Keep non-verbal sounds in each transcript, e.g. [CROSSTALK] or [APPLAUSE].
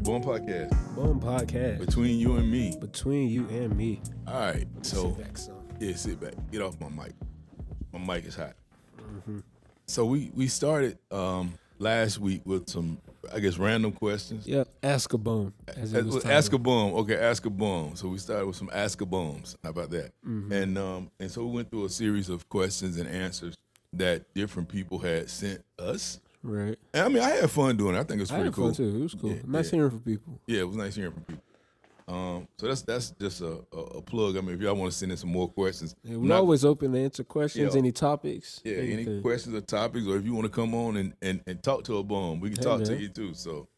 Right. Boom podcast. Boom podcast. Between you and me. Between you and me. All right. So, Sit back some. yeah, sit back. Get off my mic. My mic is hot. Mm-hmm. So we we started um last week with some, I guess, random questions. Yep. Ask a boom. As it was Uh, Ask a titled. boom. Okay, ask a boom. So we started with some ask a booms. How about that? Mm-hmm. And um and so we went through a series of questions and answers that different people had sent us. Right. And I mean, I had fun doing it. I think it's I pretty had cool. fun too. It was cool. Yeah, nice yeah. hearing from people. Yeah, it was nice hearing from people. Um, so that's that's just a, a, a plug. I mean, if y'all want to send in some more questions, Yeah, we're not- always open to answer questions, Yeah. any topics. yeah, any questions or topics, or if you want to come on and, and, and talk to a bum, we can Hey, talk to you too. So,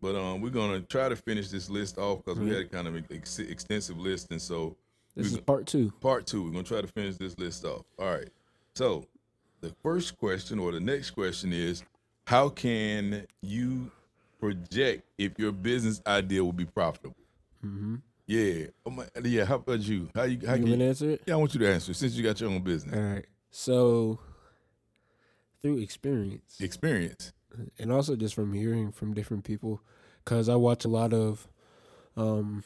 but um, we're gonna try to finish this list off because Mm-hmm. we had kind of an ex- extensive list, and so This is part two. part two. We're gonna try to finish this list off. All right. So, the first question or the next question is, how can you project if your business idea will be profitable? Mm-hmm. Yeah. Oh my, yeah. How about you? How you? How You can to you, answer it? yeah, I want you to answer since you got your own business All right. So, through experience, experience. and also just from hearing from different people because i watch a lot of um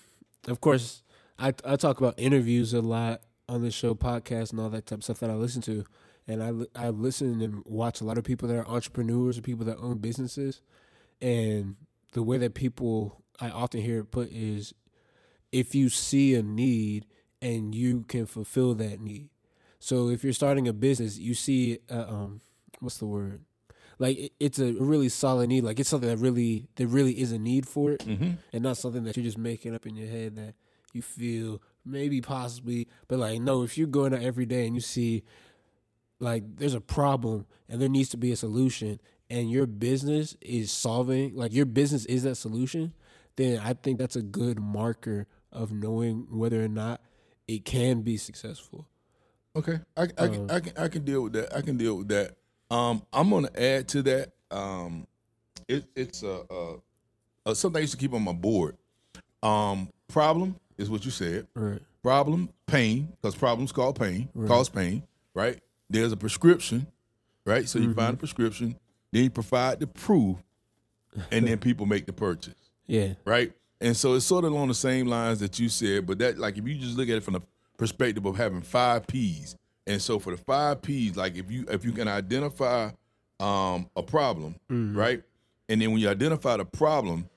of course i i talk about interviews a lot on this show podcast and all that type of stuff that i listen to and i i listen and watch a lot of people that are entrepreneurs or people that own businesses and the way that people i often hear it put is if you see a need and you can fulfill that need so if you're starting a business you see uh, um what's the word like it- it's a really solid need. Like it's something that really there really is a need for it, Mm-hmm. and not something that you're just making up in your head that you feel maybe possibly. But like no, if you're going out every day and you see like there's a problem and there needs to be a solution, and your business is solving like your business is that solution, then I think that's a good marker of knowing whether or not it can be successful. Okay. I, I, can, Um, I can I can deal with that. I can deal with that. Um, I'm gonna add to that. Um, it, it's a, a, a something I used to keep on my board. Um, problem is what you said. Right. problem, pain, because problems cause pain, Right. cause pain, right? There's a prescription, right? So you Mm-hmm. find a prescription, then you provide the proof, and then people make the purchase, [LAUGHS] Yeah. right? And so it's sort of along the same lines that you said, but that like if you just look at it from the perspective of having five P's, and so for the five P's, like if you if you can identify um, a problem, right, and then when you identify the problem,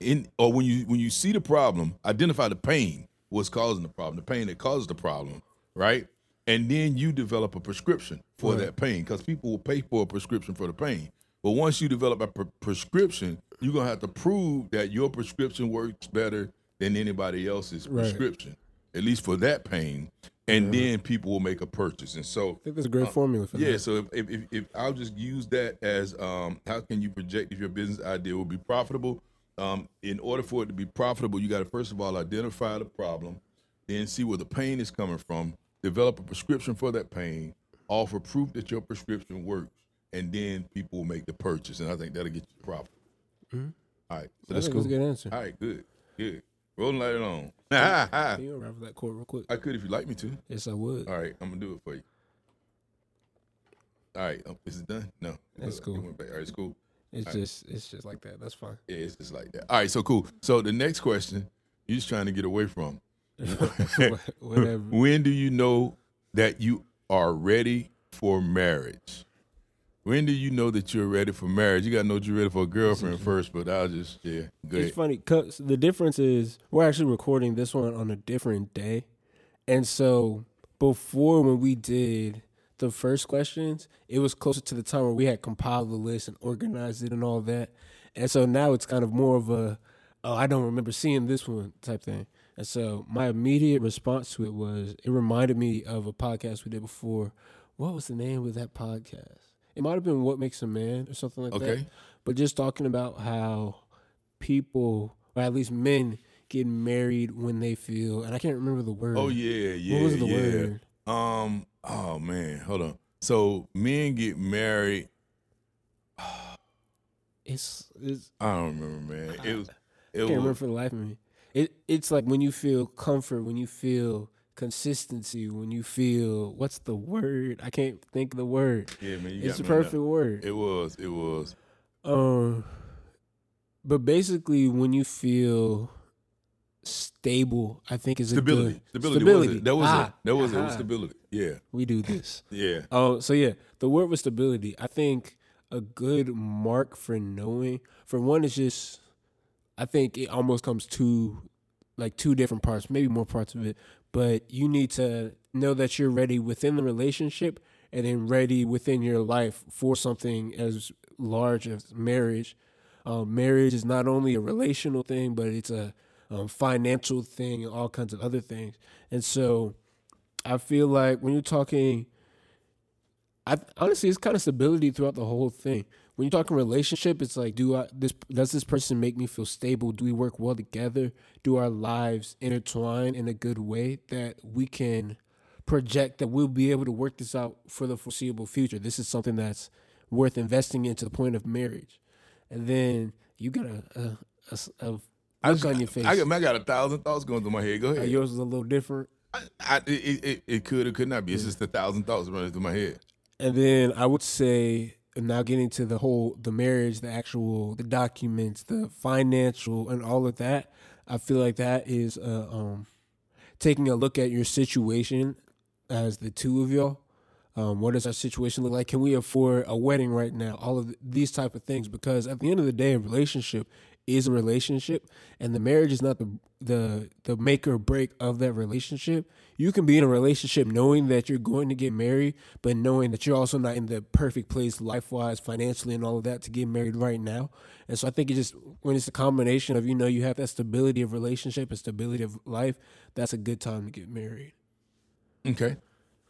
in or when you when you see the problem, identify the pain, what's causing the problem, the pain that causes the problem, right? And then you develop a prescription for Right. that pain because people will pay for a prescription for the pain. But once you develop a pre- prescription, you're gonna have to prove that your prescription works better than anybody else's Right. prescription, at least for that pain. And then people will make a purchase. And so I think there's a great formula for Uh, yeah, that. so if, if, if, if I'll just use that as um, how can you project if your business idea will be profitable? Um, in order for it to be profitable, you got to first of all identify the problem, then see where the pain is coming from, develop a prescription for that pain, offer proof that your prescription works, and then people will make the purchase. And I think that'll get you profitable. All right, so that's cool. that's a good answer. All right, good, good. Rolling light it on. [LAUGHS] Can you unravel that cord real quick? I could if you'd like me to. Yes, I would. All right, I'm gonna do it for you. All right, um, is it done? No, That's It cool. went back. All right, it's cool. It's All right. just it's just like that. That's fine. Yeah, it's just like that. All right, so cool. So the next question, you're just trying to get away from. [LAUGHS] Whatever. When do you know that you are ready for marriage? When do you know that you're ready for marriage? You gotta know that you're ready for a girlfriend first, but I'll just yeah, go It's ahead. funny because the difference is we're actually recording this one on a different day, and so before when we did the first questions, it was closer to the time where we had compiled the list and organized it and all that, and so now it's kind of more of a oh I don't remember seeing this one type thing. And so my immediate response to it was it reminded me of a podcast we did before. What was the name of that podcast? It might have been What Makes a Man or something like that Okay. but just talking about how people, or at least men, get married when they feel, and I can't remember the word. Oh yeah, yeah. What was the yeah. word? Um. Oh man, hold on. So men get married. [SIGHS] It's, it's I don't remember, man. It was. I It can't remember was. for the life of me. It it's like when you feel comfort, when you feel consistency, when you feel what's the word? I can't think of the word. Yeah, man. You It's the me on that. perfect word. It was. It was. Um, But basically, when you feel stable, I think is Stability. a good Stability. Stability. That was Ah, it. That was it. That was stability. Yeah. We do this. [LAUGHS] Yeah. Oh, so yeah, the word was stability. I think a good mark for knowing, for one, is just, I think it almost comes to like two different parts, maybe more parts of it, but you need to know that you're ready within the relationship and then ready within your life for something as large as marriage. Um, marriage is not only a relational thing, but it's a um, financial thing and all kinds of other things. And so I feel like when you're talking I honestly, it's kind of stability throughout the whole thing. When you're talking relationship, it's like, do I this does this person make me feel stable? Do we work well together? Do our lives intertwine in a good way that we can project that we'll be able to work this out for the foreseeable future? This is something that's worth investing in to the point of marriage. And then you got a a, a, a look on your face. I got, I got a thousand thoughts going through my head. Go Uh, ahead. yours is a little different. I, I, it, it, it could or could not be. It's just a thousand thoughts running through my head. And then I would say now getting to the whole the marriage, the actual the documents, the financial and all of that, I feel like that is uh, um taking a look at your situation as the two of y'all. Um, what does our situation look like? Can we afford a wedding right now? All of these type of things, because at the end of the day, a relationship is a relationship, and the marriage is not the the the make or break of that relationship. You can be in a relationship knowing that you're going to get married, but knowing that you're also not in the perfect place life wise, financially, and all of that to get married right now. And so I think it just when it's a combination of you know you have that stability of relationship and stability of life, that's a good time to get married. Okay.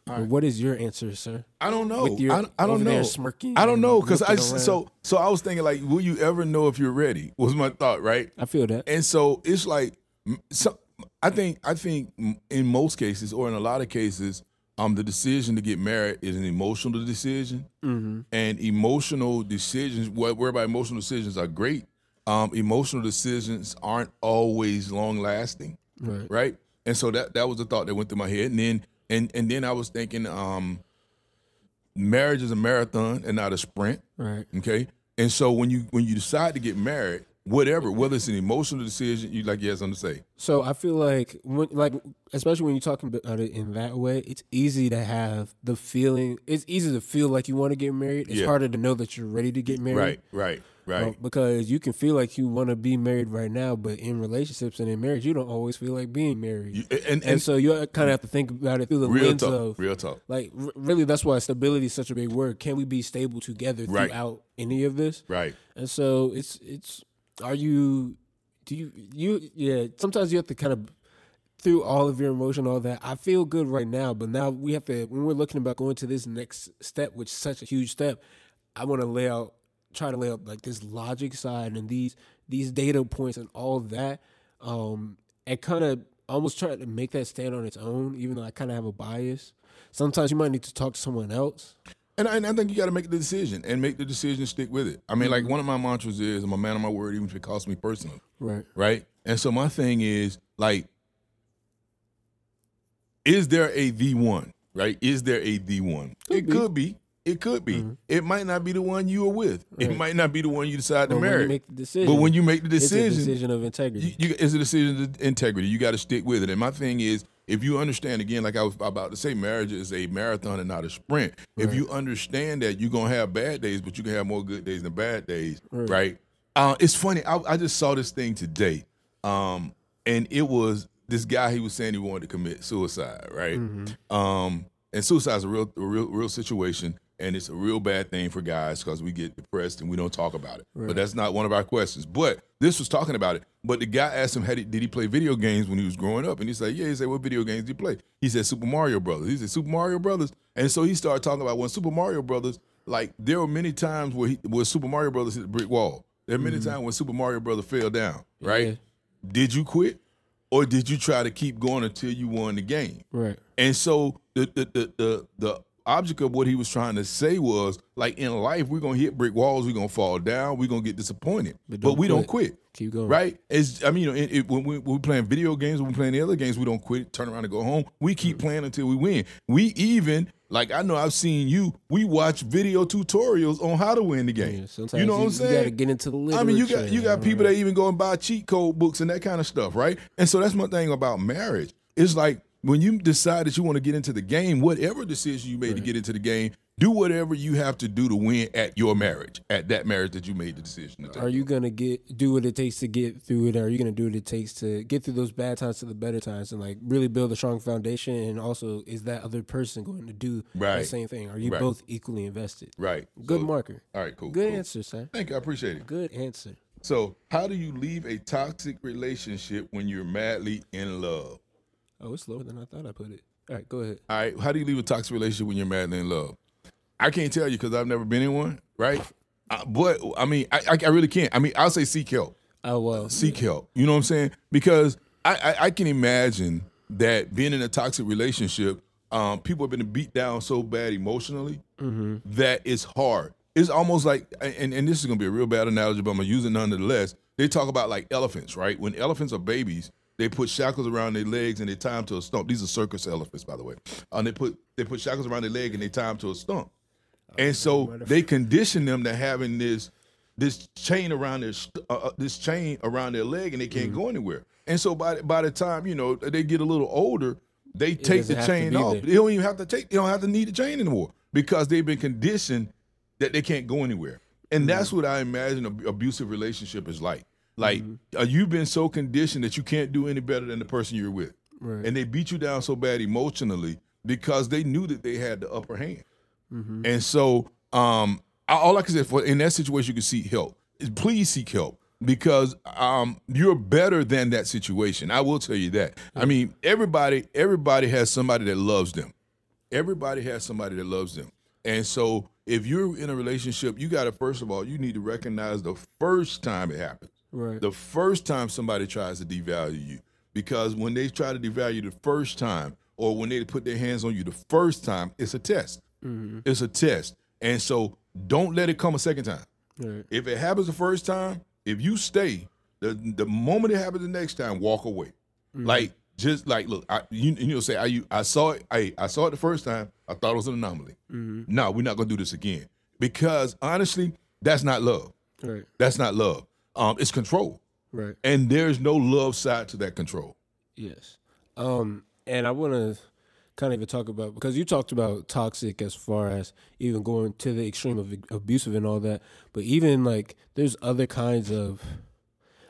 But what is your answer, sir? I don't know. With your I, I don't know. smirking I don't know because I around. so so I was thinking like, will you ever know if you're ready? Was my thought right? I feel that. And so it's like, so I think I think in most cases or in a lot of cases, um, the decision to get married is an emotional decision, and emotional decisions, wh- whereby emotional decisions are great, um, emotional decisions aren't always long lasting Right. right? And so that that was the thought that went through my head, and then and and then I was thinking, um, marriage is a marathon and not a sprint. Right. Okay, and so when you when you decide to get married, whatever, whether it's an emotional decision, you like, yes, I'm to say, So I feel like when like especially when you're talking about it in that way, it's easy to have the feeling. It's easy to feel like you want to get married. It's Yeah. harder to know that you're ready to get married. right, right, right, because you can feel like you want to be married right now, but in relationships and in marriage, you don't always feel like being married. You- and and, and so you kind of have to think about it through the real lens talk, of real talk, like r- really that's why stability is such a big word. Can we be stable together Right. throughout any of this? right, And so it's it's are you do you you yeah, sometimes you have to kind of through all of your emotion, all that. I feel good right now, but now we have to when we're looking about going to this next step, which is such a huge step, I want to lay out try to lay out like this logic side and these these data points and all that. Um and kind of almost try to make that stand on its own, even though I kind of have a bias. Sometimes you might need to talk to someone else. And I, and I think you got to make the decision and make the decision, stick with it. I mean, like one of my mantras is, "I'm a man of my word, even if it costs me personally." Right. right? And so my thing is like, is there a V1? Right? Is there a the one? it be. could be. It could be. It might not be the one you are with. It might not be the one you decide to marry. But when marry. you make the decision, but when you make the it's a decision, decision of integrity. you, you, it's a decision of integrity. You got to stick with it. And my thing is, if you understand again, like I was about to say, marriage is a marathon and not a sprint. If you understand that you're gonna have bad days, but you can have more good days than bad days, right? Uh, it's funny. I, I just saw this thing today, um, and it was this guy. He was saying he wanted to commit suicide, right? Um, and suicide is a real, a real, real situation, and it's a real bad thing for guys because we get depressed and we don't talk about it. But that's not one of our questions. But this was talking about it. But the guy asked him, had he, did he play video games when he was growing up? And he said, yeah. He said, what video games did he play? He said, Super Mario Brothers. He said, Super Mario Brothers. And so he started talking about when Super Mario Brothers, like there were many times where he, where Super Mario Brothers hit the brick wall. There are many mm-hmm. times when Super Mario Brothers fell down. Right? Yeah. Did you quit, or did you try to keep going until you won the game? Right. And so the the the the, the object of what he was trying to say was like in life we're gonna hit brick walls, we're gonna fall down, we're gonna get disappointed, but, don't we don't quit. quit. Keep going. Right? It's I mean, you know, it, it, when, we, when we're playing video games, when we're playing the other games, we don't quit, turn around and go home. We keep mm-hmm. playing until we win. We even like I know I've seen you. We watch video tutorials on how to win the game. Yeah, sometimes you know what I'm saying? you gotta get into the literature. I mean, you got you got people that even go and buy cheat code books and that kind of stuff, right? And so that's my thing about marriage. It's like when you decide that you want to get into the game, whatever decision you made to get into the game, do whatever you have to do to win at your marriage, at that marriage that you made the decision to. Are you gonna get do what it takes to get through it? Or are you gonna do what it takes to get through those bad times to the better times and like really build a strong foundation? And also, is that other person going to do the same thing? Are you Right. both equally invested? right? Good So- marker. All right, cool. Good cool. answer, sir. Thank you. I appreciate it. Good answer. So, how do you leave a toxic relationship when you're madly in love? Oh, it's lower than I thought I put it. All right, go ahead. All right, how do you leave a toxic relationship when you're madly in love? I can't tell you because I've never been in one, right? Uh, but I mean, I, I, I really can't. I mean, I'll say seek help. Oh well, Seek help. You know what I'm saying? Because I, I, I can imagine that being in a toxic relationship, um, people have been beat down so bad emotionally that it's hard. It's almost like, and, and this is gonna be a real bad analogy, but I'm gonna use it nonetheless. They talk about like elephants, right? When elephants are babies, they put shackles around their legs and they tie them to a stump. These are circus elephants, by the way. And they put they put shackles around their leg and they tie them to a stump. And so they condition them to having this this chain around their uh, uh, this chain around their leg, and they can't go anywhere. And so by by the time you know they get a little older, they take the chain off. there. They don't even have to take. They don't have to need the chain anymore because they've been conditioned that they can't go anywhere. And that's Mm-hmm. what I imagine an abusive relationship is like. Like Mm-hmm. uh, you've been so conditioned that you can't do any better than the person you're with, Right. and they beat you down so bad emotionally because they knew that they had the upper hand. Mm-hmm. And so, um, all I can say for in that situation, you can seek help. Please seek help because um, you're better than that situation. I will tell you that. I mean, everybody, everybody has somebody that loves them. Everybody has somebody that loves them. And so, if you're in a relationship, you got to first of all, you need to recognize the first time it happens right. the first time somebody tries to devalue you. Because when they try to devalue you the first time, or when they put their hands on you the first time, it's a test. Mm-hmm. It's a test. And so don't let it come a second time. right. If it happens the first time, if you stay, the the moment it happens the next time, walk away. Mm-hmm. Like just like look, I you you know say I you I saw it, I I saw it the first time, I thought it was an anomaly. Mm-hmm. No, we're not gonna do this again. Because honestly, that's not love. Right. That's not love. Um, it's control Right. and there's no love side to that control. Yes. Um, and I want to kind of even talk about because you talked about toxic as far as even going to the extreme of abusive and all that, but even like there's other kinds of,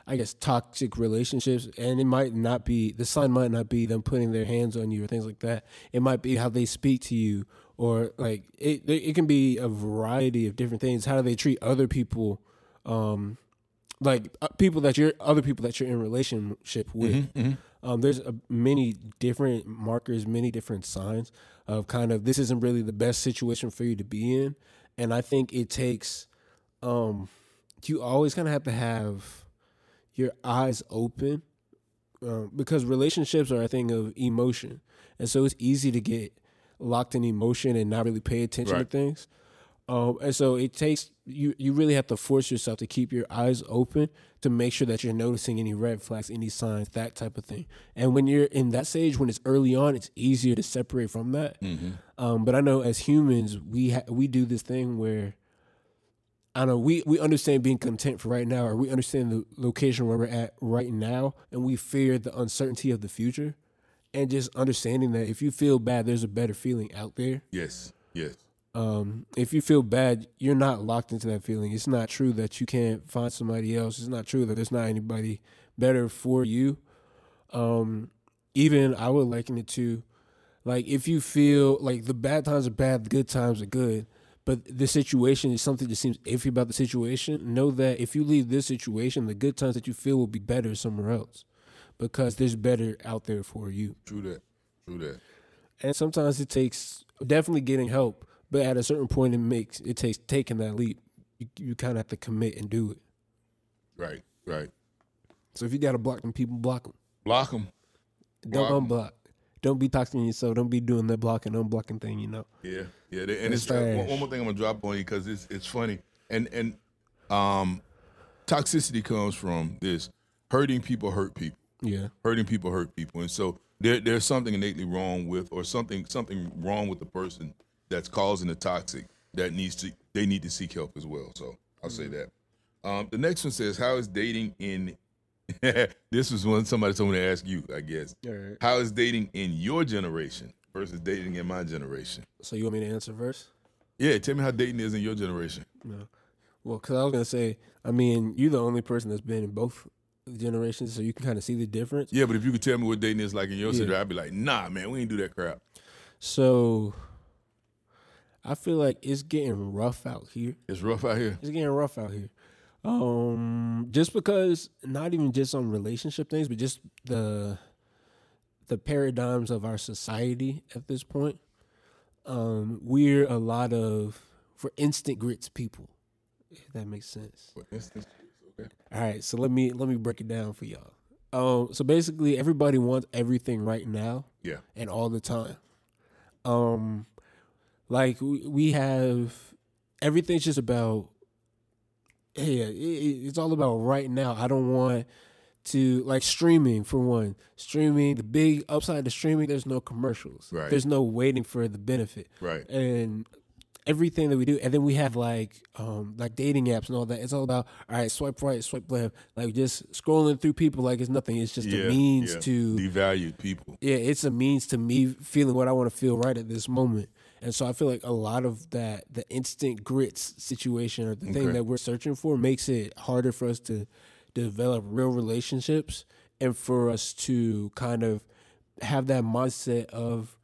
I guess, toxic relationships, and it might not be the sign might not be them putting their hands on you or things like that. It might be how they speak to you, or like it. It can be a variety of different things. How do they treat other people? Um, like uh, people that you're other people that you're in relationship with. Um, there's a, many different markers, many different signs of kind of this isn't really the best situation for you to be in, and I think it takes. Um, you always kind of have to have your eyes open um, because relationships are a thing of emotion, and so it's easy to get locked in emotion and not really pay attention Right. to things. Um, and so it takes you. You really have to force yourself to keep your eyes open to make sure that you're noticing any red flags, any signs, that type of thing. And when you're in that stage, when it's early on, it's easier to separate from that. Um, but I know as humans, we ha- we do this thing where I don't know we we understand being content for right now, or we understand the location where we're at right now, and we fear the uncertainty of the future. And just understanding that if you feel bad, there's a better feeling out there Yes, yes, um, if you feel bad, you're not locked into that feeling. It's not true that you can't find somebody else. It's not true that there's not anybody better for you. Um, even I would liken it to like if you feel like the bad times are bad, the good times are good, but the situation is something that seems iffy about the situation. Know that if you leave this situation, the good times that you feel will be better somewhere else because there's better out there for you. true that, true that. And sometimes it takes definitely getting help, but at a certain point, it makes it takes taking that leap. You, you kind of have to commit and do it. Right, right. So if you got to block them people, block them. Block them. Don't Block unblock. don't be toxic to yourself. Don't be doing that blocking, unblocking thing. You know. Yeah, yeah, they- and It's it's, one, one more thing I'm gonna drop on you because it's it's funny, and and um, toxicity comes from this hurting people hurt people, Yeah. hurting people hurt people, and so there there's something innately wrong with or something something wrong with the person that's causing the toxic that needs to they need to seek help as well. So I'll say that. Um, the next one says, "How is dating in?" [LAUGHS] this was one somebody told me to ask you, I guess. Right. How is dating in your generation versus dating in my generation? So you want me to answer first? Yeah, tell me how dating is in your generation. No. Well, because I was gonna say, I mean, you're the only person that's been in both generations, so you can kind of see the difference. Yeah, but if you could tell me what dating is like in your Yeah. city, I'd be like, nah, man, we ain't do that crap. So I feel like it's getting rough out here. It's rough out here. It's getting rough out here. Um, just because not even just on relationship things, but just the the paradigms of our society at this point. Um, we're a lot of for instant grits people. If that makes sense. For instance, okay. All right, so let me let me break it down for y'all. Um, so basically, everybody wants everything right now Yeah. and all the time. Um, like we, have everything's just about. Yeah, it, it- it's all about right now. I don't want to like streaming for one. Streaming, the big upside to streaming, there's no commercials. Right. There's no waiting for the benefit Right. and everything that we do and then we have like um like dating apps and all that it's all about all right swipe right swipe left like just scrolling through people like it's nothing it's just yeah. a means yeah. to devalued people. yeah it's a means to me feeling what i want to feel right at this moment and so i feel like a lot of that the instant grits situation or the thing Okay. that we're searching for makes it harder for us to develop real relationships and for us to kind of have that mindset of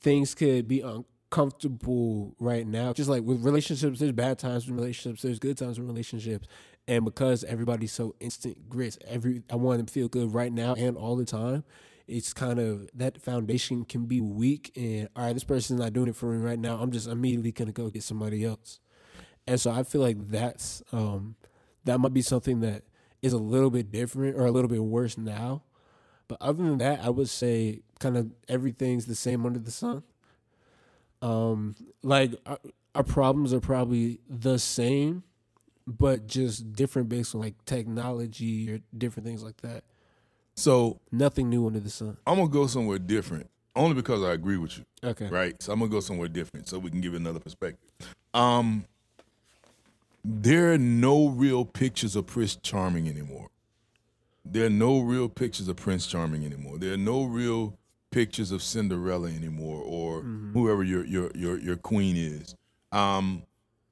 things could be uncomfortable right now. Just like with relationships, there's bad times in relationships, there's good times in relationships. And because everybody's so instant grits, every I want them to feel good right now and all the time. It's kind of that foundation can be weak and all right, this person's not doing it for me right now. I'm just immediately gonna go get somebody else. And so I feel like that's um that might be something that is a little bit different or a little bit worse now. But other than that, I would say kind of everything's the same under the sun. Um, like our, our problems are probably the same, but just different based on like technology or different things like that. So Nothing new under the sun. I'm gonna go somewhere different, only because I agree with you. Okay. right? So I'm gonna go somewhere different so we can give it another perspective. Um, there are no real pictures of Prince Charming anymore. There are no real pictures of Prince Charming anymore. There are no real pictures of Cinderella anymore, or whoever your your your your queen is. Um,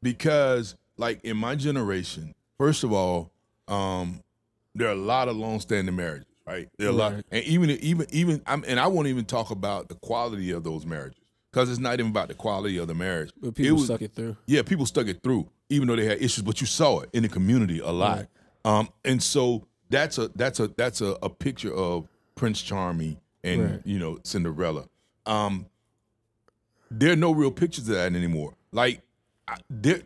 because like in my generation, first of all, um, there are a lot of long-standing marriages, right? There are a lot, and even even even, I'm, and I won't even talk about the quality of those marriages because it's not even about the quality of the marriage. But It people was- suck it through. yeah, people stuck it through, even though they had issues, but you saw it in the community a lot. Um, and so that's a that's a that's a, a picture of Prince Charming and Right. you know Cinderella. Um, there are no real pictures of that anymore. Like I, there,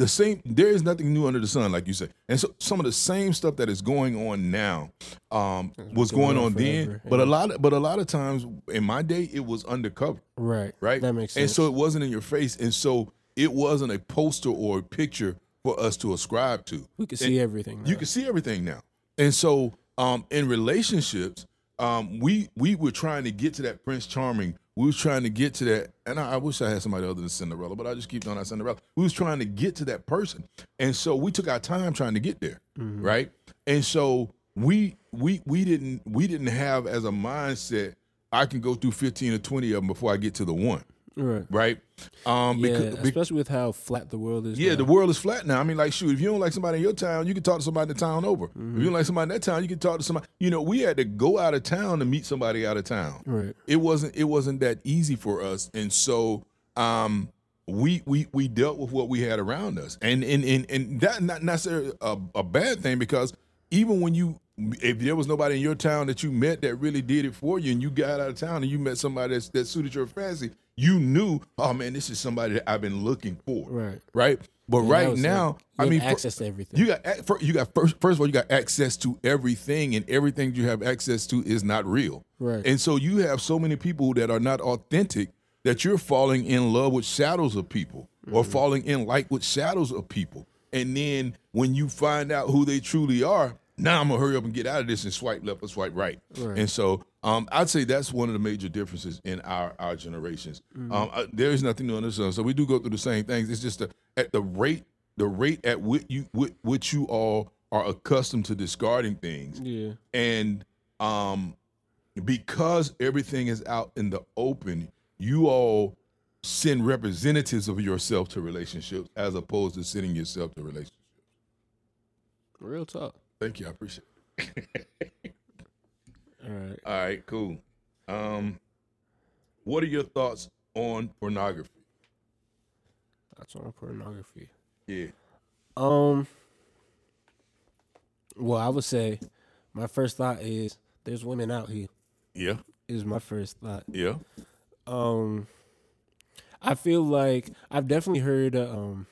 the same. There is nothing new under the sun, like you say. And so some of the same stuff that is going on now um, was going on then. forever, But a lot, of, but a lot of times in my day, it was undercover Right. right? That makes sense. And so it wasn't in your face, and so it wasn't a poster or a picture for us to ascribe to. we can And see everything. You now. can see everything now, and so um, in relationships, um, we we were trying to get to that Prince Charming. We was trying to get to that, and I, I wish I had somebody other than Cinderella, but I just keep on that Cinderella. We was trying to get to that person, and so we took our time trying to get there, Mm-hmm. right? And so we we we didn't we didn't have as a mindset. I can go through fifteen or twenty of them before I get to the one, right. right? Um, Yeah, because, bec- especially with how flat the world is. yeah, now. the world is flat now. I mean, like, shoot, if you don't like somebody in your town, you can talk to somebody in the town over. Mm-hmm. If you don't like somebody in that town, you can talk to somebody. You know, we had to go out of town to meet somebody out of town. Right. It wasn't. It wasn't that easy for us, and so um, we we we dealt with what we had around us, and and and, and that not necessarily a, a bad thing because even when you if there was nobody in your town that you met that really did it for you, and you got out of town and you met somebody that's, that suited your fancy, you knew, oh man, this is somebody that I've been looking for Right. right? But Yeah, right that was it. now, You I mean, access to everything. you got you got first first of all, you got access to everything, and everything you have access to is not real. Right. And so you have so many people that are not authentic that you're falling in love with shadows of people or Mm-hmm. falling in like with shadows of people. And then when you find out who they truly are, now I'm gonna hurry up and get out of this and swipe left or swipe right. Right. And so um, I'd say that's one of the major differences in our our generations. Mm-hmm. Um, uh, there is nothing new under the sun. So we do go through the same things. It's just the, at the rate the rate at which you which, which you all are accustomed to discarding things yeah. and um because everything is out in the open you all send representatives of yourself to relationships as opposed to sending yourself to relationships Real talk. Thank you i appreciate it [LAUGHS] All right. all right cool um what are your thoughts on pornography That's on pornography. yeah Um. Well, I would say my first thought is there's women out here. yeah Is my first thought. yeah Um, I feel like I've definitely heard. Uh, um,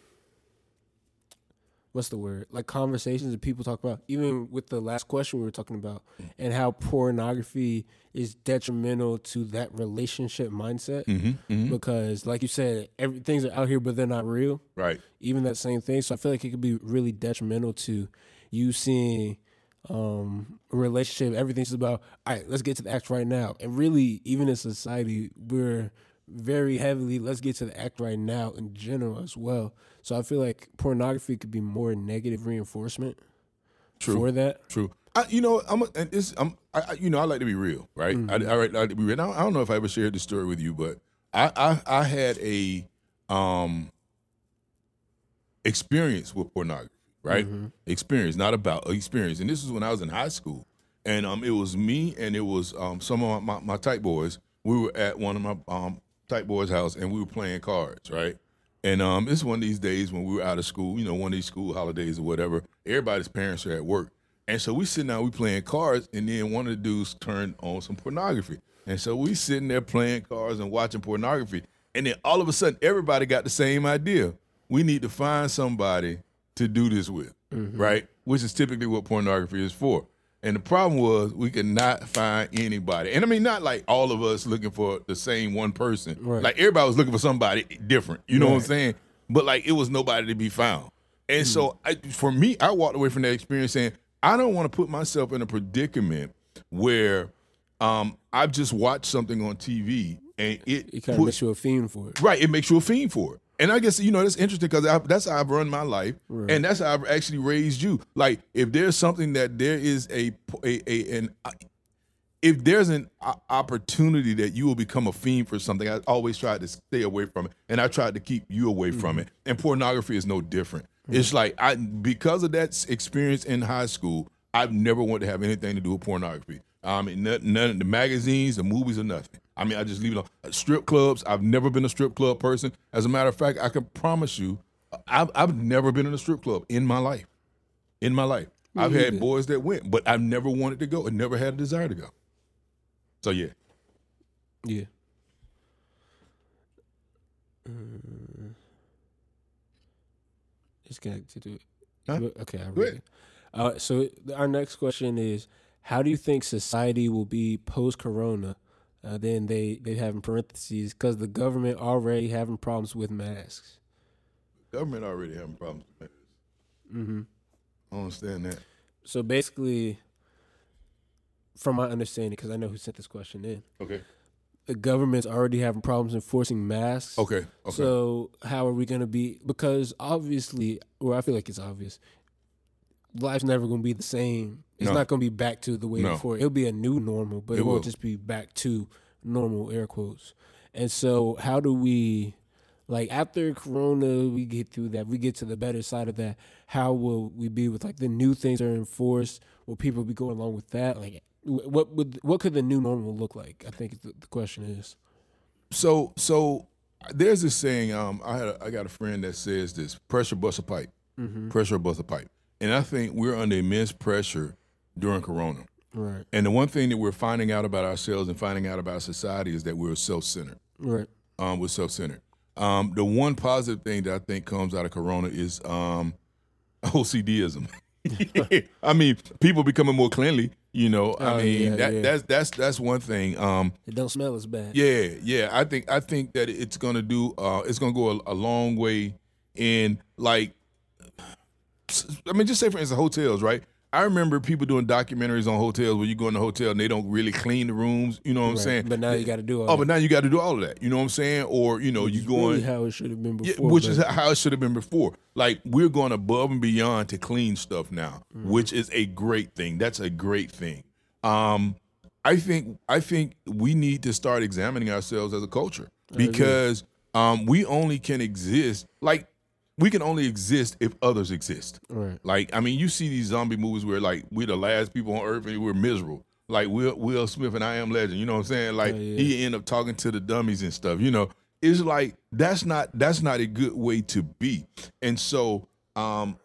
what's the word? Like conversations that people talk about, even with the last question we were talking about, and how pornography is detrimental to that relationship mindset. mm-hmm, Because, like you said, every, things are out here, but they're not real. right even that same thing. So I feel like it could be really detrimental to you seeing um a relationship. Everything's about all right, let's get to the act right now. And really, even in society, we're very heavily let's get to the act right now in general as well. So I feel like pornography could be more negative reinforcement True. for that. True. I, you know, I'm, and this, I'm, I, you know, I like to be real, right? I, I, I like to be real. I don't, know if I ever shared this story with you, but I, I, I had a, um, experience with pornography, right? Experience, not about experience. And this is when I was in high school, and um, it was me and it was um some of my, my, my type boys. We were at one of my um type boys' house, and we were playing cards, right? And um, it's one of these days when we were out of school, you know, one of these school holidays or whatever. Everybody's parents are at work, and so we sitting down, we playing cards, and then one of the dudes turned on some pornography, and so we sitting there playing cards and watching pornography, and then all of a sudden, everybody got the same idea. We need to find somebody to do this with, right? Which is typically what pornography is for. And the problem was we could not find anybody. And I mean, not like all of us looking for the same one person. Right. Like everybody was looking for somebody different. You know what I'm saying? But like it was nobody to be found. And so I, for me, I walked away from that experience saying, I don't want to put myself in a predicament where um, I've just watched something on TV and it It kind of makes you a fiend for it. Right, it makes you a fiend for it. And I guess you know that's interesting because that's how I've run my life, and that's how I've actually raised you. Like, if there's something that there is a a, a an uh, if there's an opportunity that you will become a fiend for something, I always tried to stay away from it, and I tried to keep you away from mm-hmm. it. And pornography is no different. Mm-hmm. It's like I because of that experience in high school, I've never wanted to have anything to do with pornography. I mean, none, none of the magazines, the movies, or nothing. I mean, I just leave it on. Uh, Strip clubs. I've never been a strip club person. As a matter of fact, I can promise you, I've I've never been in a strip club in my life. In my life, I've had boys that went, but I've never wanted to go and never had a desire to go. So yeah, Yeah. Uh, Just connected to it. Huh? Okay, I read it. Uh, so our next question is: How do you think society will be post-corona? Uh, then they they have in parentheses because the government already having problems with masks. government already having problems with that. Mm-hmm. I don't understand that. So basically, from my understanding, because I know who sent this question in, Okay. the government's already having problems enforcing masks. Okay. Okay. So how are we going to be? Because obviously, or I feel like it's obvious, life's never going to be the same. It's No. not going to be back to the way No. before. It'll be a new normal, but it, It won't will. just be back to normal air quotes. And so, how do we, like after Corona, we get through that, we get to the better side of that. How will we be with like the new things that are enforced? Will people be going along with that? Like, what would what could the new normal look like? I think the, the question is. so so there's this saying. Um, I had a, I got a friend that says this: pressure busts a pipe. Mm-hmm. Pressure busts a pipe. And I think we're under immense pressure during Corona. Right. And the one thing that we're finding out about ourselves and finding out about society is that we're self-centered. Right. um, was self-centered. Um, the one positive thing that I think comes out of Corona is um, [LAUGHS] OCDism. [LAUGHS] I mean, people becoming more cleanly. You know, I Oh, mean, yeah, that, yeah. that's that's that's one thing. Um, It don't smell as bad. yeah, yeah. I think I think that it's gonna do. Uh, it's gonna go a, a long way in like. I mean, just say for instance, hotels, right? I remember people doing documentaries on hotels where you go in the hotel and they don't really clean the rooms. You know what I'm saying? But now you got to do all Oh, that. Oh, but now you got to do all of that. You know what I'm saying? Or you know, you going really how it should have been yeah, before. which but- is how it should have been before. Like we're going above and beyond to clean stuff now, Mm-hmm. which is a great thing. That's a great thing. Um, I think I think we need to start examining ourselves as a culture because um, we only can exist like we can only exist if others exist. Right. Like I mean, you see these zombie movies where like we're the last people on earth and we're miserable. Like Will Will Smith and I Am Legend. You know what I'm saying? Like Oh, yeah. he end up talking to the dummies and stuff. You know, it's like that's not that's not a good way to be. And so, um,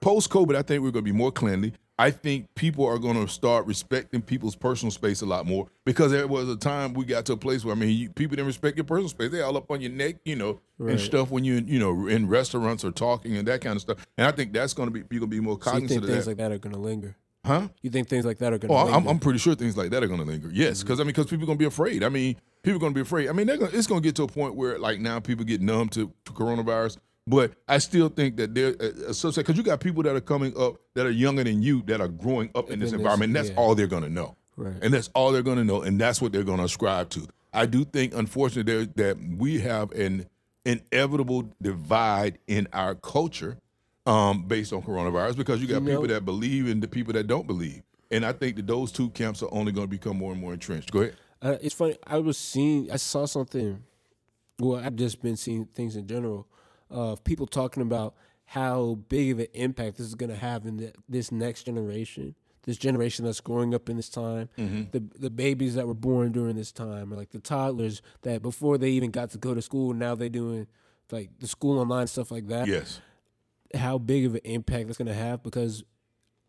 post COVID, I think we're to be more cleanly. I think people are going to start respecting people's personal space a lot more because there was a time we got to a place where I mean, you, people didn't respect your personal space. They all up on your neck, you know, and stuff when you you know in restaurants or talking and that kind of stuff. And I think that's going to be you're going to be more So you think of things that, like that are going to linger? huh? You think things like that are going to Oh, linger? I'm, I'm pretty sure things like that are going to linger. Yes, mm-hmm. because I mean, because people are going to be afraid. I mean, people are going to be afraid. I mean, they're gonna, it's going to get to a point where like now people get numb to, to coronavirus. But I still think that they're uh, associated because you got people that are coming up that are younger than you that are growing up in this environment. And that's yeah. all they're going to know, Right. and that's all they're going to know, and that's what they're going to ascribe to. I do think, unfortunately, that we have an inevitable divide in our culture um, based on coronavirus because you got You people know- that believe and the people that don't believe. And I think that those two camps are only going to become more and more entrenched. Go ahead. Uh, it's funny. I was seeing. I saw something. Well, I've just been seeing things in general of people talking about how big of an impact this is going to have in the, this next generation. This generation that's growing up in this time, mm-hmm. the the babies that were born during this time, or like the toddlers that before they even got to go to school, now they're doing like the school online stuff like that Yes. how big of an impact that's going to have because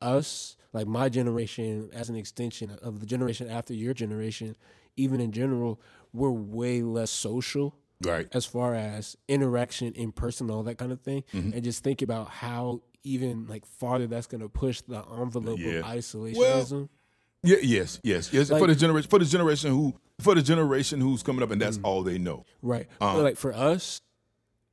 us like my generation as an extension of the generation after your generation even in general we're way less social Right. as far as interaction in person all that kind of thing Mm-hmm. and just think about how even like farther that's going to push the envelope Yeah. of isolationism Yeah. Yes. Yes. Yes. for the generation. For the generation who. For the generation who's coming up, and that's all they know. right. But, like for us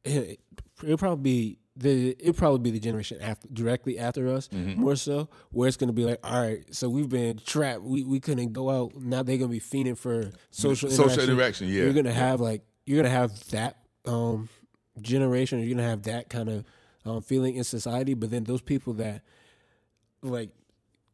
it, it'll probably be the it'll probably be the generation after directly after us Mm-hmm. more so where it's gonna be like all right so we've been trapped we, we couldn't go out now they're gonna be feeding for social Social interaction. interaction, yeah. you're gonna have like you're gonna have that um generation you're gonna have that kind of um, feeling in society but then those people that like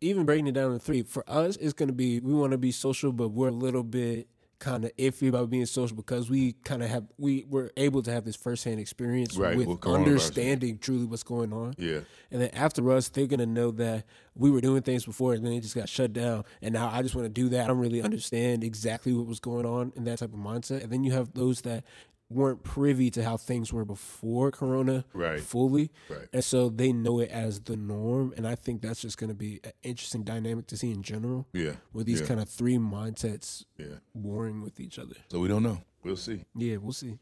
even breaking it down to three for us it's to be we want to be social but we're a little bit kind of iffy about being social because we kind of have we were able to have this firsthand experience Right, with understanding truly what's going on. Yeah. and then after us they're going to know that we were doing things before and then it just got shut down and now i just want to do that. I don't really understand exactly what was going on in that type of mindset. And then you have those that weren't privy to how things were before corona Right. fully Right. and so they know it as the norm and i think that's just going to be an interesting dynamic to see in general Yeah. with these yeah. kind of three mindsets Yeah. warring with each other So we don't know. We'll see. yeah we'll see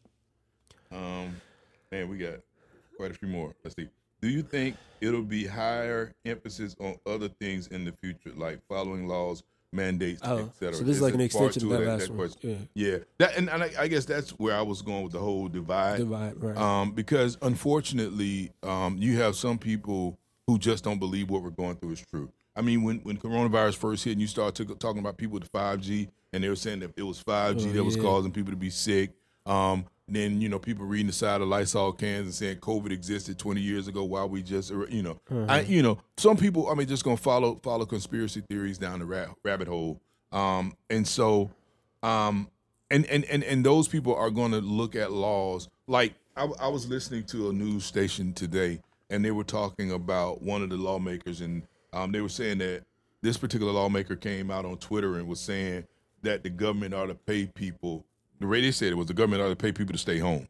Um, man, we got quite a few more. Let's see. Do you think it'll be higher emphasis on other things in the future, like following laws, mandates, Oh, so this is like an extension of that last one. question. Yeah, that and, and I, I guess that's where I was going with the whole divide. divide right Um, because unfortunately, um, you have some people who just don't believe what we're going through is true. I mean, when when coronavirus first hit, and you start to, talking about people with five G, and they were saying that it was five G Oh, that was causing people to be sick. Um, then you know people reading the side of Lysol cans and saying COVID existed 20 years ago. While we just you know, I you know some people I mean just gonna follow follow conspiracy theories down the ra- rabbit hole. Um, and so um, and and and and those people are going to look at laws like I, I was listening to a news station today and they were talking about one of the lawmakers and um, they were saying that this particular lawmaker came out on twitter and was saying that the government ought to pay people the way they said it was the government ought to pay people to stay home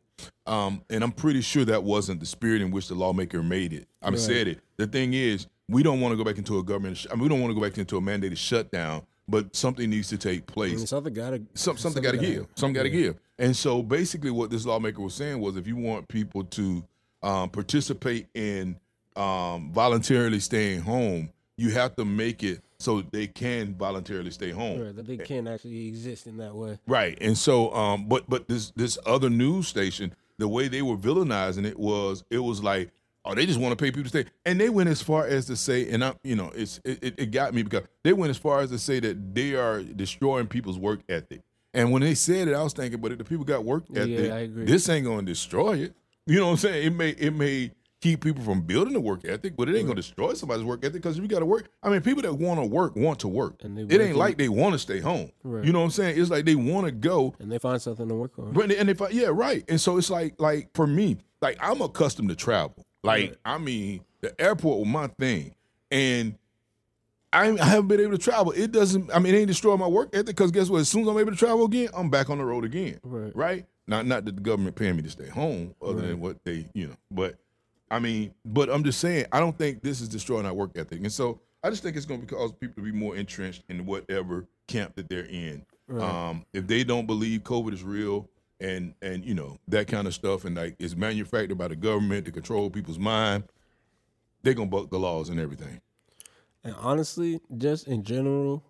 um, and i'm pretty sure that wasn't the spirit in which the lawmaker made it i mean Right. said it the thing is we don't want to go back into a government sh- I mean, we don't want to go back into a mandated shutdown but something needs to take I place mean, something gotta some, something got to give. Something got to give. And so basically, what this lawmaker was saying was, if you want people to um, participate in um, voluntarily staying home, you have to make it so they can voluntarily stay home. Right, that they can't actually exist in that way. Right. And so, um, but but this this other news station, the way they were villainizing it was, it was like, oh, they just want to pay people to stay, and they went as far as to say, and I, you know, it's it, it got me because they went as far as to say that they are destroying people's work ethic. And when they said it, I was thinking, but if the people got work Yeah, ethic, I agree. this ain't gonna destroy it. You know what I'm saying? It may it may keep people from building the work ethic, but it ain't gonna destroy somebody's work ethic because if you got to work, I mean, people that want to work want to work. And they it ain't like they want to stay home. Right. You know what I'm saying? It's like they want to go, And they find something to work on. but and if I, yeah, right. And so it's like like for me, like I'm accustomed to travel. Like I mean, the airport was my thing, and I, I haven't been able to travel. It doesn't. I mean, it ain't destroy my work ethic because guess what? As soon as I'm able to travel again, I'm back on the road again. Right. Right. Not not that the government paying me to stay home, other than what they you know. But I mean, but I'm just saying, I don't think this is destroying our work ethic, and so I just think it's going to cause people to be more entrenched in whatever camp that they're in. Um, if they don't believe COVID is real and and you know that kind of stuff, and like it's manufactured by the government to control people's mind, they're gonna buck the laws and everything. And honestly, just in general,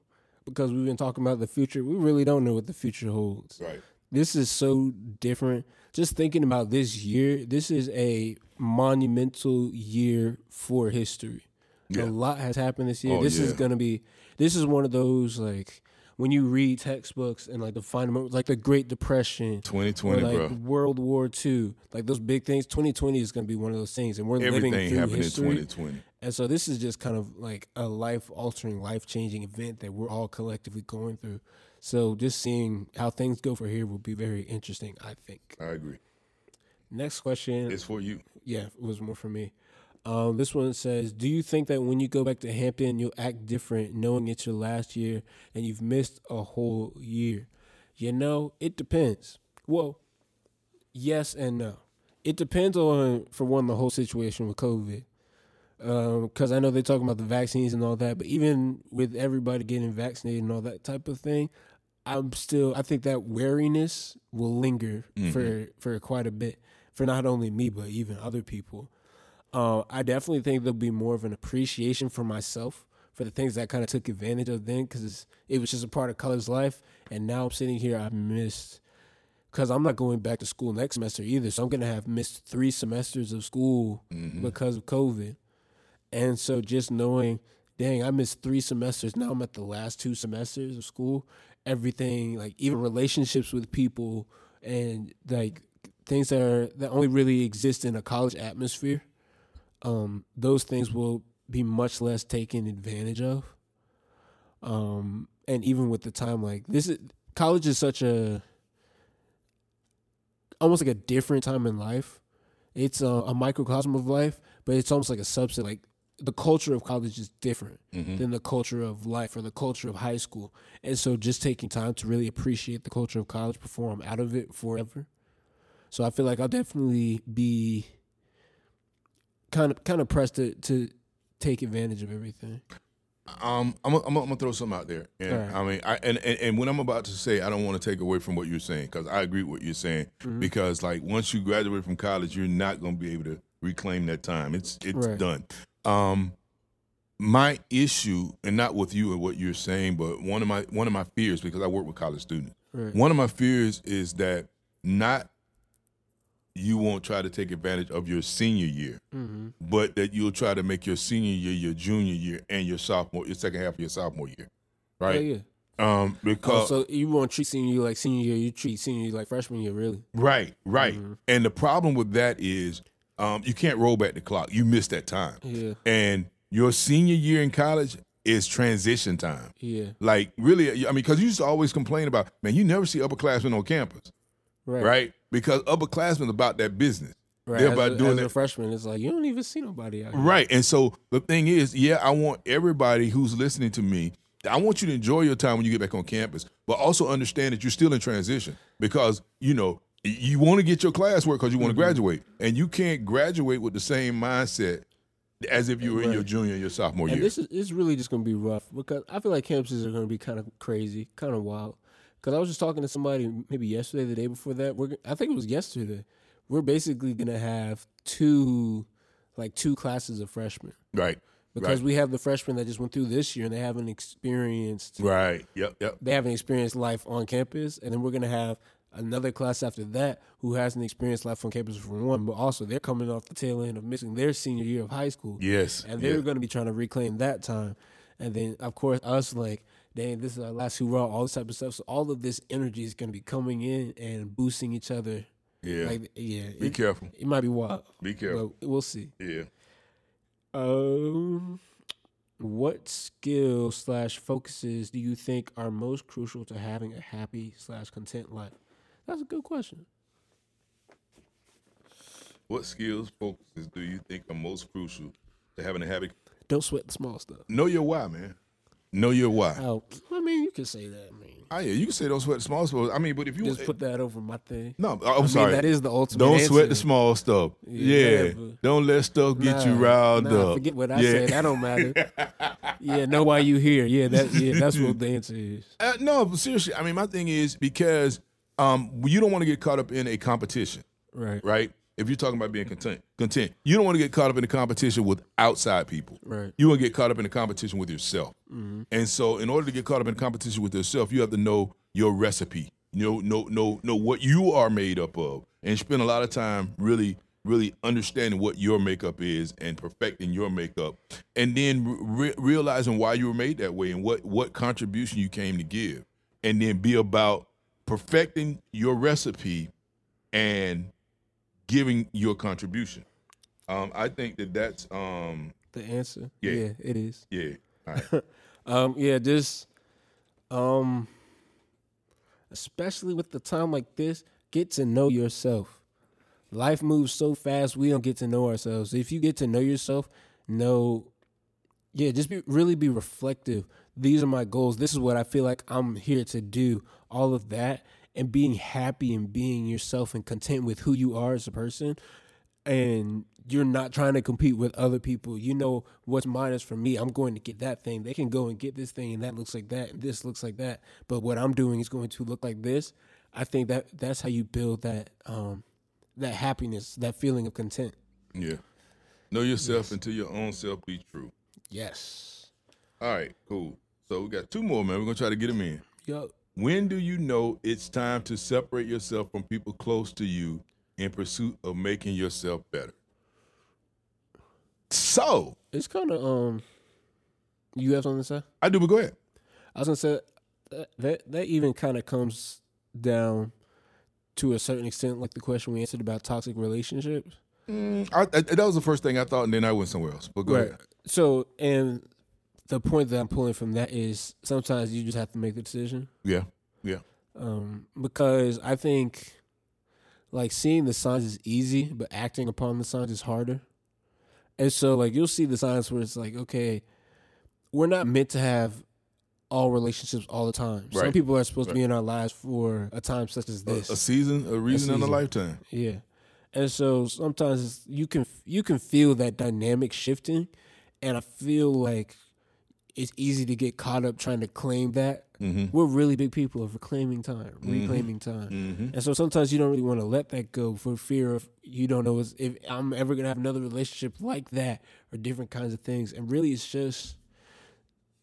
because we've been talking about the future, we really don't know what the future holds. Right. This is so different. Just thinking about this year, this is a monumental year for history. Yeah. A lot has happened this year. Oh, this is going to be this is one of those like when you read textbooks and like the fundamental like the Great Depression, 2020, like bro. World War II, like those big things. 2020 is going to be one of those things, and we're living Everything through happened history. in 2020. And so this is just kind of like a life altering, life changing event that we're all collectively going through. So just seeing how things go for here will be very interesting, I think. I agree. Next question. It's for you. yeah, it was more for me. Um, this one says, "Do you think that when you go back to Hampton, you'll act different, knowing it's your last year and you've missed a whole year?" You know, it depends. Well, yes and no. It depends on, for one, the whole situation with COVID. Um, because I know they're talking about the vaccines and all that, but even with everybody getting vaccinated and all that type of thing, I'm still. I think that wariness will linger mm-hmm. for for quite a bit for not only me but even other people. Uh, I definitely think there'll be more of an appreciation for myself for the things that I kind of took advantage of then because it was just a part of college life, and now I'm sitting here. I've missed because I'm not going back to school next semester either, so I'm gonna have missed three semesters of school mm-hmm. because of COVID. And so just knowing, dang, I missed three semesters. Now I'm at the last two semesters of school. Everything, like even relationships with people and like things that are that only really exist in a college atmosphere. Um, those things will be much less taken advantage of. Um, and even with the time, like this is college is such a almost like a different time in life. It's a, a microcosm of life, but it's almost like a subset. Like the culture of college is different than the culture of life or the culture of high school. And so just taking time to really appreciate the culture of college before I'm out of it forever. So I feel like I'll definitely be kind of kind of pressed to, to take advantage of everything. Um, I'm gonna I'm gonna- throw something out there, and right. I mean, I and, and and what I'm about to say, I don't want to take away from what you're saying because I agree with what you're saying. Mm-hmm. Because like once you graduate from college, you're not gonna be able to reclaim that time. It's it's Right. done. Um, my issue, and not with you and what you're saying, but one of my one of my fears because I work with college students. Right. One of my fears is that not you won't try to take advantage of your senior year, Mm-hmm. but that you'll try to make your senior year your junior year and your sophomore, your second half of your sophomore year, right? Yeah, yeah. Um, Oh, because so you won't treat senior year like senior year, you treat senior year like freshman year, really. right, right, Mm-hmm. and the problem with that is um, you can't roll back the clock. You missed that time, Yeah, and your senior year in college is transition time. yeah. Like really, I mean, because you used to always complain about, man, you never see upperclassmen on campus, Right. right? Because upperclassmen about that business. Right. They're as about a, doing as a it. freshman, it's like you don't even see nobody out here. Right. And so the thing is, yeah, I want everybody who's listening to me, I want you to enjoy your time when you get back on campus, but also understand that you're still in transition because, you know, you want to get your classwork because you want Mm-hmm. to graduate. And you can't graduate with the same mindset as if you were in your junior and your sophomore And year. this is it's really just gonna be rough because I feel like campuses are gonna be kind of crazy, kind of wild. because I was just talking to somebody maybe yesterday, the day before that. We're I think it was yesterday. We're basically gonna have two, like two classes of freshmen Right. because Right. we have the freshmen that just went through this year and they haven't experienced Right. Yep. Yep. they haven't experienced life on campus, and then we're gonna have another class after that who hasn't experienced life on campus for one, but also they're coming off the tail end of missing their senior year of high school, Yes. and they're yeah. gonna be trying to reclaim that time, and then of course us like, dang, this is our last hoorah, all this type of stuff. So all of this energy is gonna be coming in and boosting each other. Yeah. Like, yeah, Be it, careful. it might be wild, Be careful. but we'll see. Yeah. Um, what skills slash focuses do you think are most crucial to having a happy slash content life? That's a good question. What skills focuses do you think are most crucial to having a happy? Don't sweat the small stuff. Know your why, man. Know your why. Oh, I mean, you can say that. I mean, Oh yeah, you can say don't sweat the small stuff. I mean, but if you just put that over my thing. no, I I'm mean, sorry. that is the ultimate. don't sweat the small stuff. Yeah, Yeah, don't let stuff get you riled nah, up. Forget what I yeah. said. That don't matter. [LAUGHS] yeah, know why you here. Yeah, that yeah, that's what the answer is. Uh, no, but seriously, I mean, my thing is because um, you don't want to get caught up in a competition, Right. right? If you're talking about being content, content, you don't want to get caught up in a competition with outside people. Right. You want to get caught up in a competition with yourself. And so, in order to get caught up in a competition with yourself, you have to know your recipe. You know, know, know, know what you are made up of, and spend a lot of time really, really understanding what your makeup is and perfecting your makeup, and then re- realizing why you were made that way and what what contribution you came to give, and then be about perfecting your recipe and giving your contribution. Um, I think that that's um, The answer. Yeah. yeah it is. yeah. All right. [LAUGHS] Um, yeah, just um especially with the time like this, get to know yourself. Life moves so fast, we don't get to know ourselves. If you get to know yourself, know yeah, just be really be reflective. These are my goals. This is what I feel like I'm here to do. All of that and being happy and being yourself and content with who you are as a person and you're not trying to compete with other people. You know what's mine is for me. I'm going to get that thing. They can go and get this thing, and that looks like that, and this looks like that. But what I'm doing is going to look like this. I think that that's how you build that um, that happiness, that feeling of content. Yeah. Know yourself and to your own self be true. Yes. All right, cool. So we got two more, man. We're gonna try to get them in. Yo, When do you know it's time to separate yourself from people close to you in pursuit of making yourself better? So it's kind of um. You have something to say? I do, but go ahead. I was gonna say that that, that even kind of comes down to a certain extent, like the question we answered about toxic relationships. Mm, I, I, that was the first thing I thought, and then I went somewhere else. But go ahead. So, and the point that I'm pulling from that is sometimes you just have to make the decision. Yeah, yeah, Um, because I think like seeing the signs is easy, but acting upon the signs is harder. And so like you'll see the signs where it's like, okay, we're not meant to have all relationships all the time. Some people are supposed to be in our lives for a time such as this. a season, a reason, and a lifetime. Yeah, and so sometimes you can you can feel that dynamic shifting, and I feel like it's easy to get caught up trying to claim that. Mm-hmm. We're really big people of reclaiming time, reclaiming time, Mm-hmm. and so sometimes you don't really want to let that go for fear of you don't know if I'm ever gonna have another relationship like that or different kinds of things. And really, it's just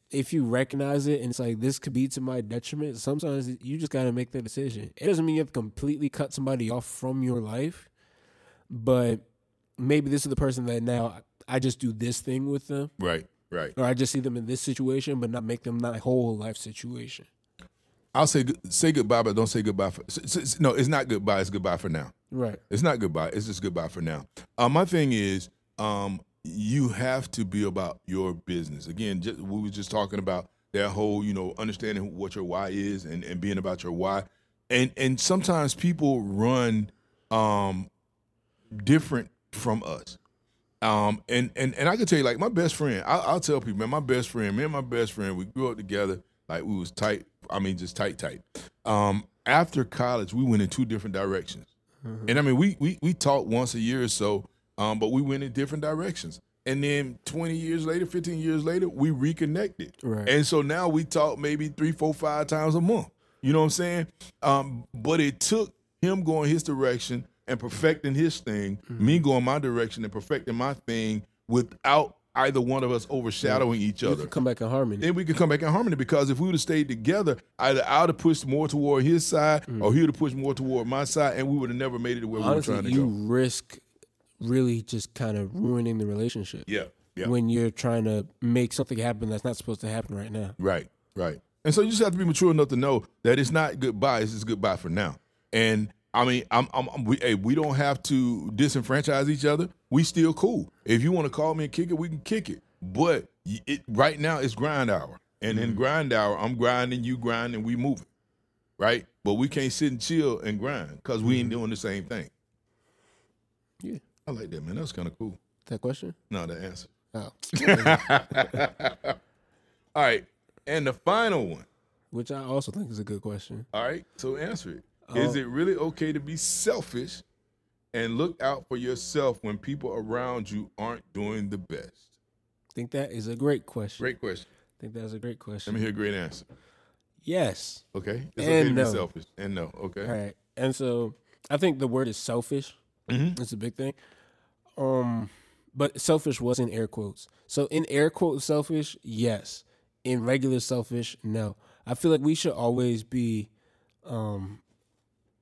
if you recognize it and it's like this could be to my detriment, sometimes you just got to make that decision. It doesn't mean you have to completely cut somebody off from your life, but maybe this is the person that now I just do this thing with them, Right, right. or I just see them in this situation, but not make them my whole life situation. I'll say say goodbye, but don't say goodbye. For, no, it's not goodbye. It's goodbye for now. Right. It's not goodbye. It's just goodbye for now. Uh, my thing is, um, you have to be about your business. Again, just, we were just talking about that whole, you know, understanding what your why is and, and being about your why. And and sometimes people run um, different from us. Um, and, and and I can tell you, like my best friend, I, I'll tell people, man, my best friend, me and my best friend, we grew up together. Like we was tight. I mean, just tight, tight. Um, after college, we went in two different directions. And I mean, we we we talked once a year or so, um, but we went in different directions. And then 20 years later, 15 years later, we reconnected. Right. And so now we talk maybe three, four, five times a month. You know what I'm saying? Um, but it took him going his direction and perfecting his thing, mm-hmm. me going my direction and perfecting my thing without either one of us overshadowing each You other. come back in harmony. Then we could come back in harmony because if we would have stayed together, either I would have pushed more toward his side mm. or he would have pushed more toward my side, and we would have never made it to where we were trying to you go. risk really just kind of ruining the relationship Yeah, yeah. when you're trying to make something happen that's not supposed to happen right now. Right, right. And so you just have to be mature enough to know that it's not goodbye, it's just goodbye for now. And I mean, I'm, I'm, I'm we, hey, we don't have to disenfranchise each other. We still cool. If you want to call me and kick it, we can kick it. But it, right now it's grind hour, and in mm-hmm. grind hour, I'm grinding, you grinding, we moving, right? But we can't sit and chill and grind because we ain't mm-hmm. doing the same thing. Yeah. I like that, man. That's kind of cool. That question? No, the answer. Oh. [LAUGHS] All right, and the final one. Which I also think is a good question. All right, so answer it. Is Oh. it really okay to be selfish and look out for yourself when people around you aren't doing the best? I think that is a great question. Great question. I think that's a great question. Let me hear a great answer. Yes. Okay, it's And okay to no. be selfish and no. Okay, All right. And so I think the word is selfish. Mhm. It's a big thing. Um, but selfish was in air quotes. So in air quotes, selfish, yes. In regular selfish, no. I feel like we should always be um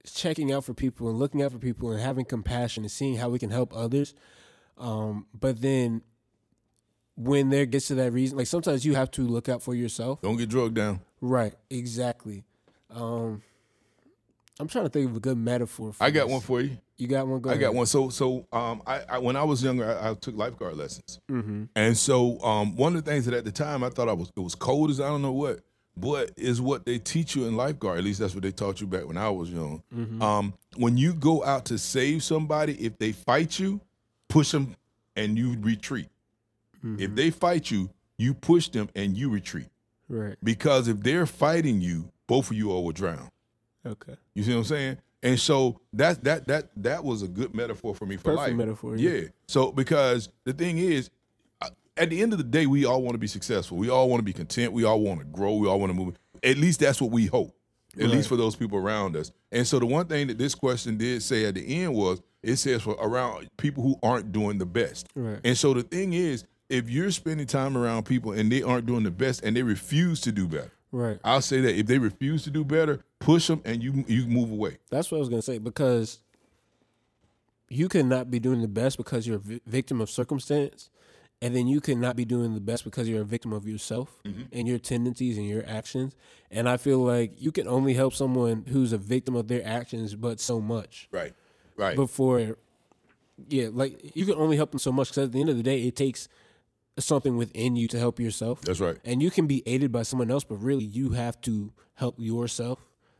checking out for people and looking out for people and having compassion and seeing how we can help others. Um, but then when there gets to that reason, like sometimes you have to look out for yourself. don't get drugged down. Right, exactly. Um, I'm trying to think of a good metaphor. For I got this. one for you. You got one. Go I got one. So, so um, I, I when I was younger, I, I took lifeguard lessons, Mm-hmm. and so um, one of the things that at the time I thought I was it was cold as I don't know what, but is what they teach you in lifeguard. At least that's what they taught you back when I was young. Mm-hmm. Um, when you go out to save somebody, if they fight you, push them and you retreat. Mm-hmm. If they fight you, you push them and you retreat. Right. Because if they're fighting you, both of you all will drown. Okay. You see what I'm saying? And so that that that that was a good metaphor for me for Perfect life. metaphor, yeah. Yeah. So because the thing is, at the end of the day, we all want to be successful. We all want to be content. We all want to grow. We all want to move. At least that's what we hope. At Right. least for those people around us. And so the one thing that this question did say at the end was it says for around people who aren't doing the best. Right. And so the thing is, if you're spending time around people and they aren't doing the best and they refuse to do better, Right. I'll say that if they refuse to do better, push them and you you move away. That's what I was gonna say because you cannot be doing the best because you're a victim of circumstance, and then you cannot be doing the best because you're a victim of yourself Mm-hmm. and your tendencies and your actions. And I feel like you can only help someone who's a victim of their actions, but so much. Right. Right. before yeah like you can only help them so much because at the end of the day it takes something within you to help yourself That's right. and you can be aided by someone else but really you have to help yourself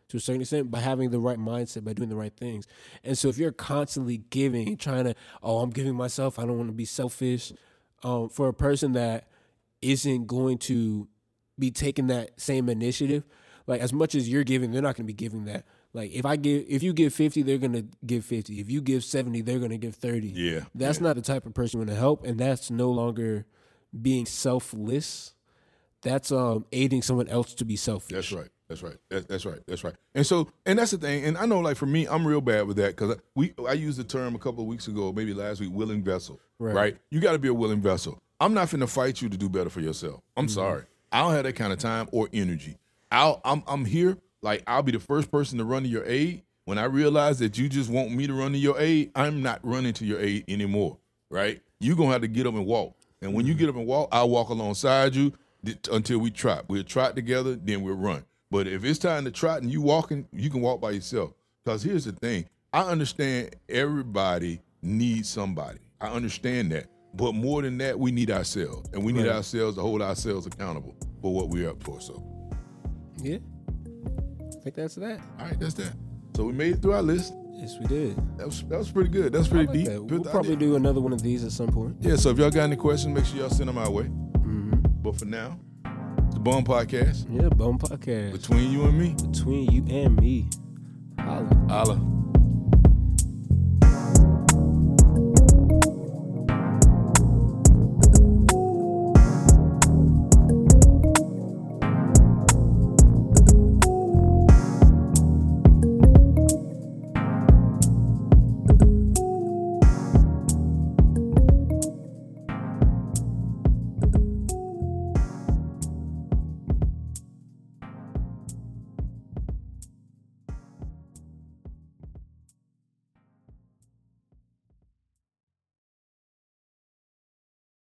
to a certain extent by having the right mindset by doing the right things and so if you're constantly giving trying to oh i'm giving myself i don't want to be selfish um, for a person that isn't going to be taking that same initiative like as much as you're giving they're not going to be giving that. Like if i give if you give 50 they're going to give 50 if you give 70 they're going to give 30 Yeah. that's not the type of person you want to help and that's no longer being selfless. That's um aiding someone else to be selfish. That's right. That's right. That's, that's right. That's right. And so, and that's the thing. And I know, like for me, I'm real bad with that because we I used the term a couple of weeks ago, maybe last week, willing vessel. Right. Right. You got to be a willing vessel. I'm not finna fight you to do better for yourself. I'm mm-hmm. sorry. I don't have that kind of time or energy. I'll I'm I'm here. Like I'll be the first person to run to your aid. When I realize that you just want me to run to your aid, I'm not running to your aid anymore. Right? You're gonna have to get up and walk. And when you mm-hmm. get up and walk, I'll walk alongside you until we trot. We'll trot together, then we'll run. But if it's time to trot and you walking, you can walk by yourself. Because here's the thing. I understand everybody needs somebody. I understand that. But more than that, we need ourselves. And we need Right. ourselves to hold ourselves accountable for what we're up for. So yeah i think that's that all right, that's that. So we made it through our list. yes we did That was that was pretty good. That's pretty like deep. that. We'll probably do another one of these at some point Yeah, so if y'all got any questions, make sure y'all send them our way. mm-hmm. But for now, Bum Podcast yeah bone podcast between you and me. between you and me Holla. Holla.